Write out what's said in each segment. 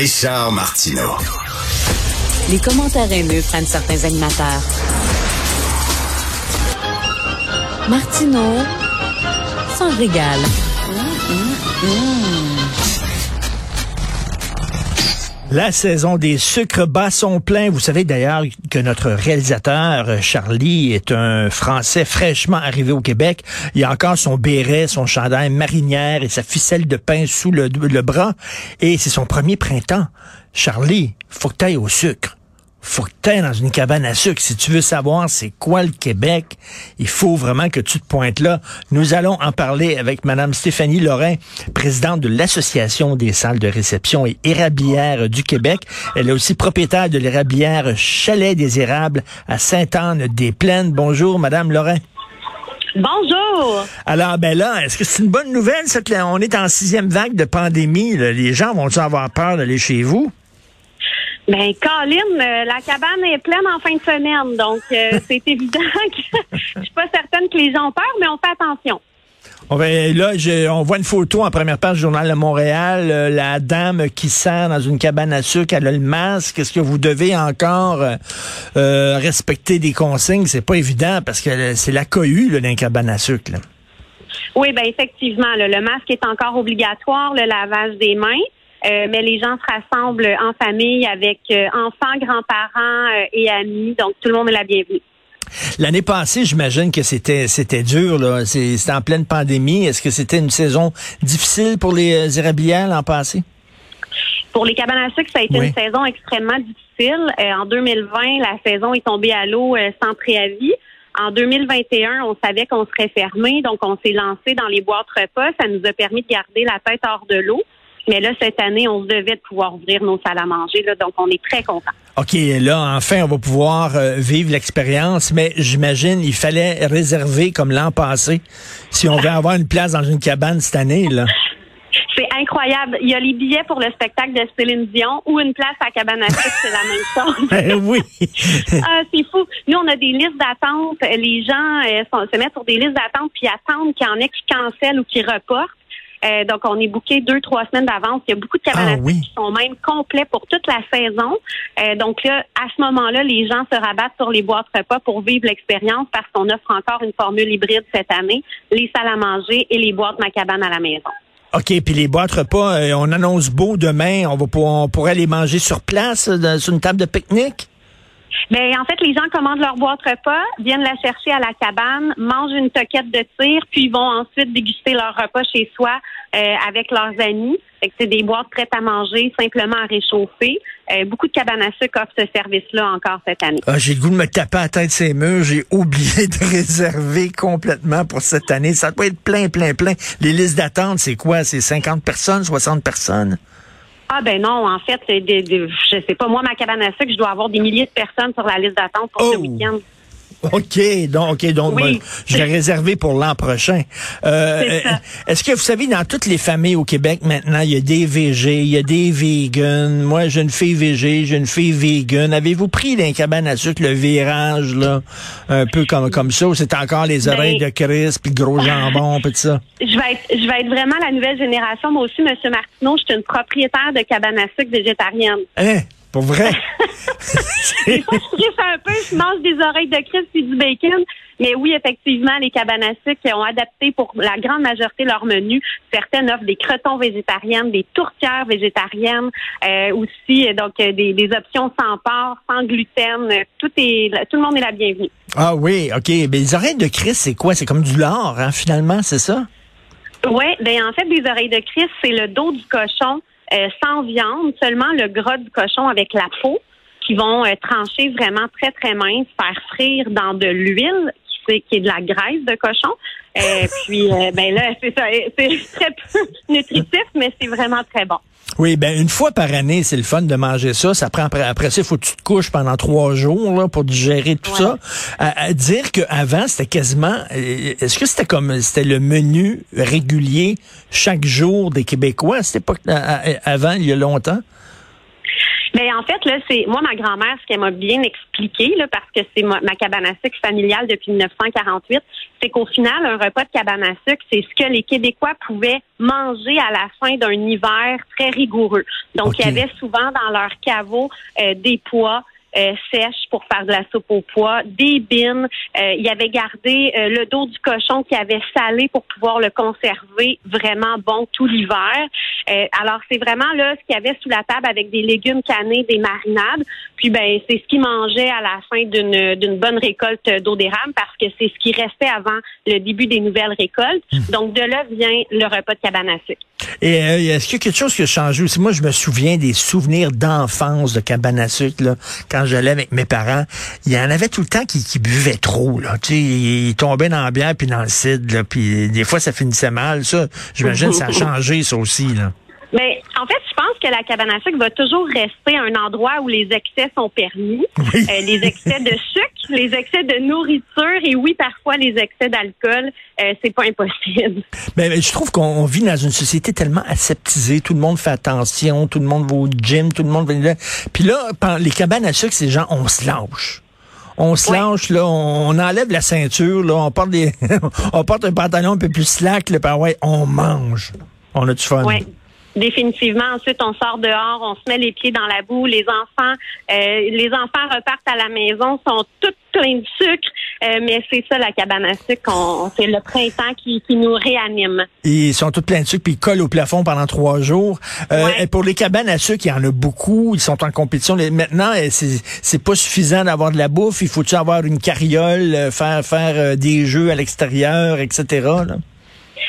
Richard Martineau. Les commentaires haineux prennent certains animateurs. Martineau s'en régale. La saison des sucres bas sont pleins. Vous savez d'ailleurs que notre réalisateur euh, Charlie est un Français fraîchement arrivé au Québec. Il a encore son béret, son chandail marinière et sa ficelle de pain sous le, bras. Et c'est son premier printemps. Charlie, faut que au sucre faut que tu dans une cabane à sucre. Si tu veux savoir c'est quoi le Québec, il faut vraiment que tu te pointes là. Nous allons en parler avec Madame Stéphanie Lorrain, présidente de l'Association des salles de réception et érablières du Québec. Elle est aussi propriétaire de l'érablière Chalet des Érables à Sainte-Anne-des-Plaines. Bonjour, Madame Lorrain. Bonjour. Alors, ben là, est-ce que c'est une bonne nouvelle, on est en sixième vague de pandémie? Les gens vont-ils avoir peur d'aller chez vous? Ben, Colin, euh, la cabane est pleine en fin de semaine, donc euh, c'est évident que je suis pas certaine que les gens ont peur, mais on fait attention. On là, on voit une photo en première page du Journal de Montréal, euh, la dame qui sert dans une cabane à sucre, elle a le masque. Est-ce que vous devez encore respecter des consignes? C'est pas évident parce que c'est la cohue là, dans cabane à sucre. Oui, ben effectivement, le masque est encore obligatoire, le lavage des mains. Euh, mais les gens se rassemblent en famille avec euh, enfants, grands-parents euh, et amis. Donc, tout le monde est la bienvenue. L'année passée, j'imagine que c'était c'était dur. là. C'était en pleine pandémie. Est-ce que c'était une saison difficile pour les érablières l'an passé? Pour les cabanes à sucre, ça a été une saison extrêmement difficile. en 2020, la saison est tombée à l'eau sans préavis. En 2021, on savait qu'on serait fermé, donc on s'est lancé dans les boîtes repas. Ça nous a permis de garder la tête hors de l'eau. Mais là, cette année, on se devait de pouvoir ouvrir nos salles à manger, là, donc on est très contents. OK, là, enfin, on va pouvoir euh, vivre l'expérience, mais j'imagine il fallait réserver comme l'an passé si on veut avoir une place dans une cabane cette année, là. C'est incroyable. Il y a les billets pour le spectacle de Céline Dion ou une place à cabane à c'est la même chose. Ben oui. ah, c'est fou. Nous, on a des listes d'attente. Les gens euh, se mettent sur des listes d'attente puis attendent qu'il y en ait qui cancellent ou qui reportent. Euh, donc, on est booké deux, trois semaines d'avance. Il y a beaucoup de cabanes ah qui sont même complets pour toute la saison. Euh, donc là, à ce moment-là, les gens se rabattent sur les boîtes repas pour vivre l'expérience parce qu'on offre encore une formule hybride cette année, les salles à manger et les boîtes ma cabane à la maison. OK, puis les boîtes repas, euh, on annonce beau demain, on va on pourrait les manger sur place, sur une table de pique-nique? Ben, en fait, les gens commandent leur boîte repas, viennent la chercher à la cabane, mangent une toquette de tir, puis vont ensuite déguster leur repas chez soi euh, avec leurs amis. c'est des boîtes prêtes à manger, simplement à réchauffer. Euh, beaucoup de cabanes à sucre offrent ce service-là encore cette année. Ah, j'ai le goût de me taper à la tête ces murs. J'ai oublié de réserver complètement pour cette année. Ça doit être plein, plein, plein. Les listes d'attente, c'est quoi? C'est 50 personnes, 60 personnes? Ah ben non, en fait, des, je sais pas, moi, ma cabane à sucre, je dois avoir des milliers de personnes sur la liste d'attente pour ce oh! week-end. OK, donc, OK, donc je vais réserver pour l'an prochain. Euh, Est-ce que vous savez, dans toutes les familles au Québec maintenant, il y a des VG, il y a des vegans. Moi, j'ai une fille VG, j'ai une fille vegan. Avez-vous pris d'un cabane à sucre le virage, là, un peu comme, comme ça, ou c'est encore les ben, oreilles de Chris, puis le gros jambon, puis tout ça? Je vais être, je vais être vraiment la nouvelle génération. Moi aussi, Monsieur Martineau, je suis une propriétaire de cabane à sucre végétarienne. Hein? Pour vrai? Des fois, je un peu, je mange des oreilles de Christ et du bacon. Mais oui, effectivement, les cabanes à sucre ont adapté pour la grande majorité leur menu. Certaines offrent des cretons végétariennes, des tourtières végétariennes, euh, aussi donc euh, des, des, options sans porc, sans gluten. Tout est, tout le monde est la bienvenue. Ah oui, ok. Mais les oreilles de Christ, c'est quoi? C'est comme du lard, hein, finalement, c'est ça? Oui, ben en fait, des oreilles de Christ, c'est le dos du cochon euh, sans viande, seulement le gras du cochon avec la peau, qui vont euh, trancher vraiment très, très mince, faire frire dans de l'huile, qui, qui est de la graisse de cochon. Et euh, puis, ben là, c'est c'est très peu nutritif, mais c'est vraiment très bon. Oui, ben une fois par année, c'est le fun de manger ça. Ça prend après, après ça, il faut que tu te couches pendant trois jours là, pour digérer tout ça. À, dire qu'avant, c'était quasiment est-ce que c'était comme c'était le menu régulier chaque jour des Québécois? C'était pas avant, il y a longtemps? Ben en fait là, c'est moi ma grand-mère ce qu'elle m'a bien expliqué là, parce que c'est ma, cabane à sucre familiale depuis 1948, c'est qu'au final un repas de cabane à sucre, c'est ce que les Québécois pouvaient manger à la fin d'un hiver très rigoureux. Donc il y avait souvent dans leur caveau euh, des pois, euh, sèche pour faire de la soupe au pois, des bines. Euh, il avait gardé euh, le dos du cochon qui avait salé pour pouvoir le conserver vraiment bon tout l'hiver. Euh, alors c'est vraiment là ce qu'il y avait sous la table avec des légumes canés, des marinades. Puis ben c'est ce qu'ils mangeaient à la fin d'une d'une bonne récolte d'eau d'érable parce que c'est ce qui restait avant le début des nouvelles récoltes. Hmm. Donc de là vient le repas de cabane à sucre. Et est-ce qu'il y a quelque chose qui a changé aussi? Moi, je me souviens des souvenirs d'enfance de cabane à sucre, là, quand j'allais avec mes parents. Il y en avait tout le temps qui, qui buvaient trop, là. Tu sais, ils tombaient dans la bière puis dans le cidre, là. Puis des fois, ça finissait mal, ça. J'imagine ça a changé, ça aussi, là. Mais en fait, je pense que la cabane à sucre va toujours rester un endroit où les excès sont permis. Euh, les excès de sucre, les excès de nourriture et oui, parfois les excès d'alcool, euh, c'est pas impossible. Mais, je trouve qu'on vit dans une société tellement aseptisée. Tout le monde fait attention, tout le monde va au gym, tout le monde va là. Puis là, les cabanes à sucre, ces gens, on se lâche on se lâche, là, on, enlève la ceinture, là, on porte des, on porte un pantalon un peu plus slack, là, puis ouais, on mange. On a du fun. Définitivement. Ensuite, on sort dehors, on se met les pieds dans la boue. Les enfants, euh, les enfants repartent à la maison, sont tous pleins de sucre. Euh, mais c'est ça la cabane à sucre. C'est le printemps qui, qui, nous réanime. Ils sont tous pleins de sucre puis ils collent au plafond pendant trois jours. Euh, Pour les cabanes à sucre, il y en a beaucoup. Ils sont en compétition. Maintenant, euh, c'est pas suffisant d'avoir de la bouffe. Il faut-tu avoir une carriole, faire faire des jeux à l'extérieur, etc. Là?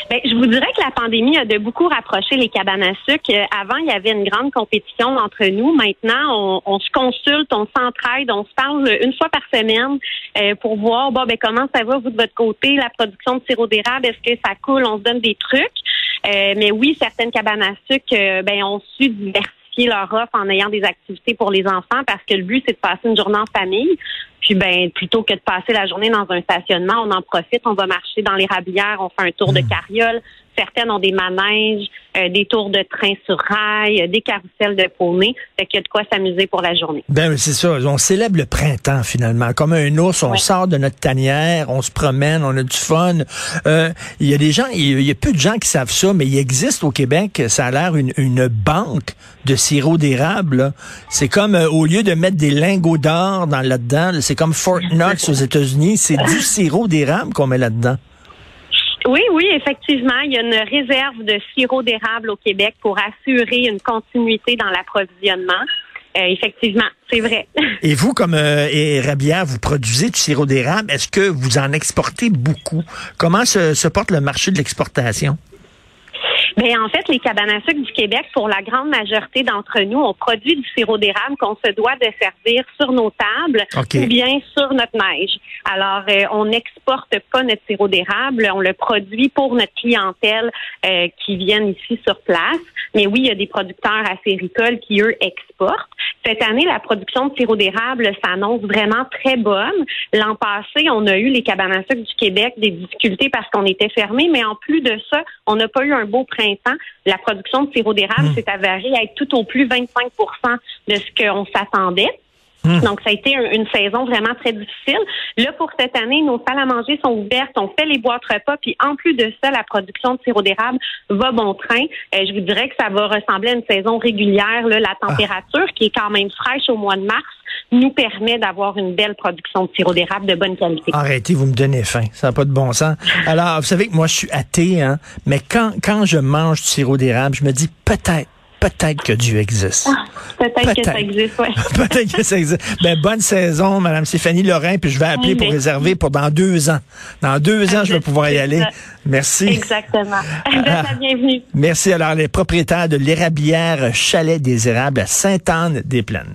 Ben, je vous dirais que la pandémie a de beaucoup rapproché les cabanes à sucre. Euh, avant, il y avait une grande compétition entre nous. Maintenant, on, se consulte, on s'entraide, on se parle une fois par semaine euh, pour voir bon ben comment ça va vous de votre côté, la production de sirop d'érable, est-ce que ça coule, on se donne des trucs? Euh, mais oui, certaines cabanes à sucre ben, ont su diversifier leur offre en ayant des activités pour les enfants parce que le but, c'est de passer une journée en famille. Puis ben plutôt que de passer la journée dans un stationnement, on en profite, on va marcher dans les rabières, on fait un tour de hmm. carriole. Certaines ont des manèges, euh, des tours de train sur rail, euh, des carousels de poney. Fait qu'il y a de quoi s'amuser pour la journée. Ben c'est ça. On célèbre le printemps finalement. Comme un ours, on sort de notre tanière, on se promène, on a du fun. Euh, il y a des gens, il y a peu de gens qui savent ça, mais il existe au Québec, ça a l'air une, une banque de sirop d'érable. C'est comme au lieu de mettre des lingots d'or dans là-dedans, c'est comme Fort Knox aux États-Unis. C'est du sirop d'érable qu'on met là-dedans. Oui, oui, effectivement, il y a une réserve de sirop d'érable au Québec pour assurer une continuité dans l'approvisionnement. Euh, effectivement, c'est vrai. Et vous, comme euh, Rabia, vous produisez du sirop d'érable. Est-ce que vous en exportez beaucoup? Comment se porte le marché de l'exportation? Bien, en fait, les cabanes à sucre du Québec, pour la grande majorité d'entre nous, on produit du sirop d'érable qu'on se doit de servir sur nos tables ou bien sur notre neige. Alors, euh, on n'exporte pas notre sirop d'érable, on le produit pour notre clientèle euh, qui viennent ici sur place. Mais oui, il y a des producteurs acéricoles qui, eux, exportent. Cette année, la production de sirop d'érable s'annonce vraiment très bonne. L'an passé, on a eu les cabanes à sucre du Québec des difficultés parce qu'on était fermé, mais en plus de ça, on n'a pas eu un beau printemps. La production de sirop d'érable hmm. s'est avérée être tout au plus 25% de ce qu'on s'attendait. Hmm. Donc, ça a été une saison vraiment très difficile. Là, pour cette année, nos salles à manger sont ouvertes, on fait les boîtes repas, puis en plus de ça, la production de sirop d'érable va bon train. Euh, je vous dirais que ça va ressembler à une saison régulière. Là, la température, qui est quand même fraîche au mois de mars, nous permet d'avoir une belle production de sirop d'érable de bonne qualité. Arrêtez, vous me donnez faim. Ça n'a pas de bon sens. Alors, vous savez que moi, je suis athée, hein, mais quand, quand je mange du sirop d'érable, je me dis peut-être peut-être que Dieu existe. Ah, peut-être que ça existe, oui. peut-être que ça existe. Ben, bonne saison, Madame Stéphanie Lorrain, puis je vais appeler pour réserver pour dans deux ans. Dans deux ans, je vais pouvoir y aller. Merci. Exactement. la bienvenue. Merci. Alors, les propriétaires de l'érablière Chalet des Érables à Sainte-Anne-des-Plaines.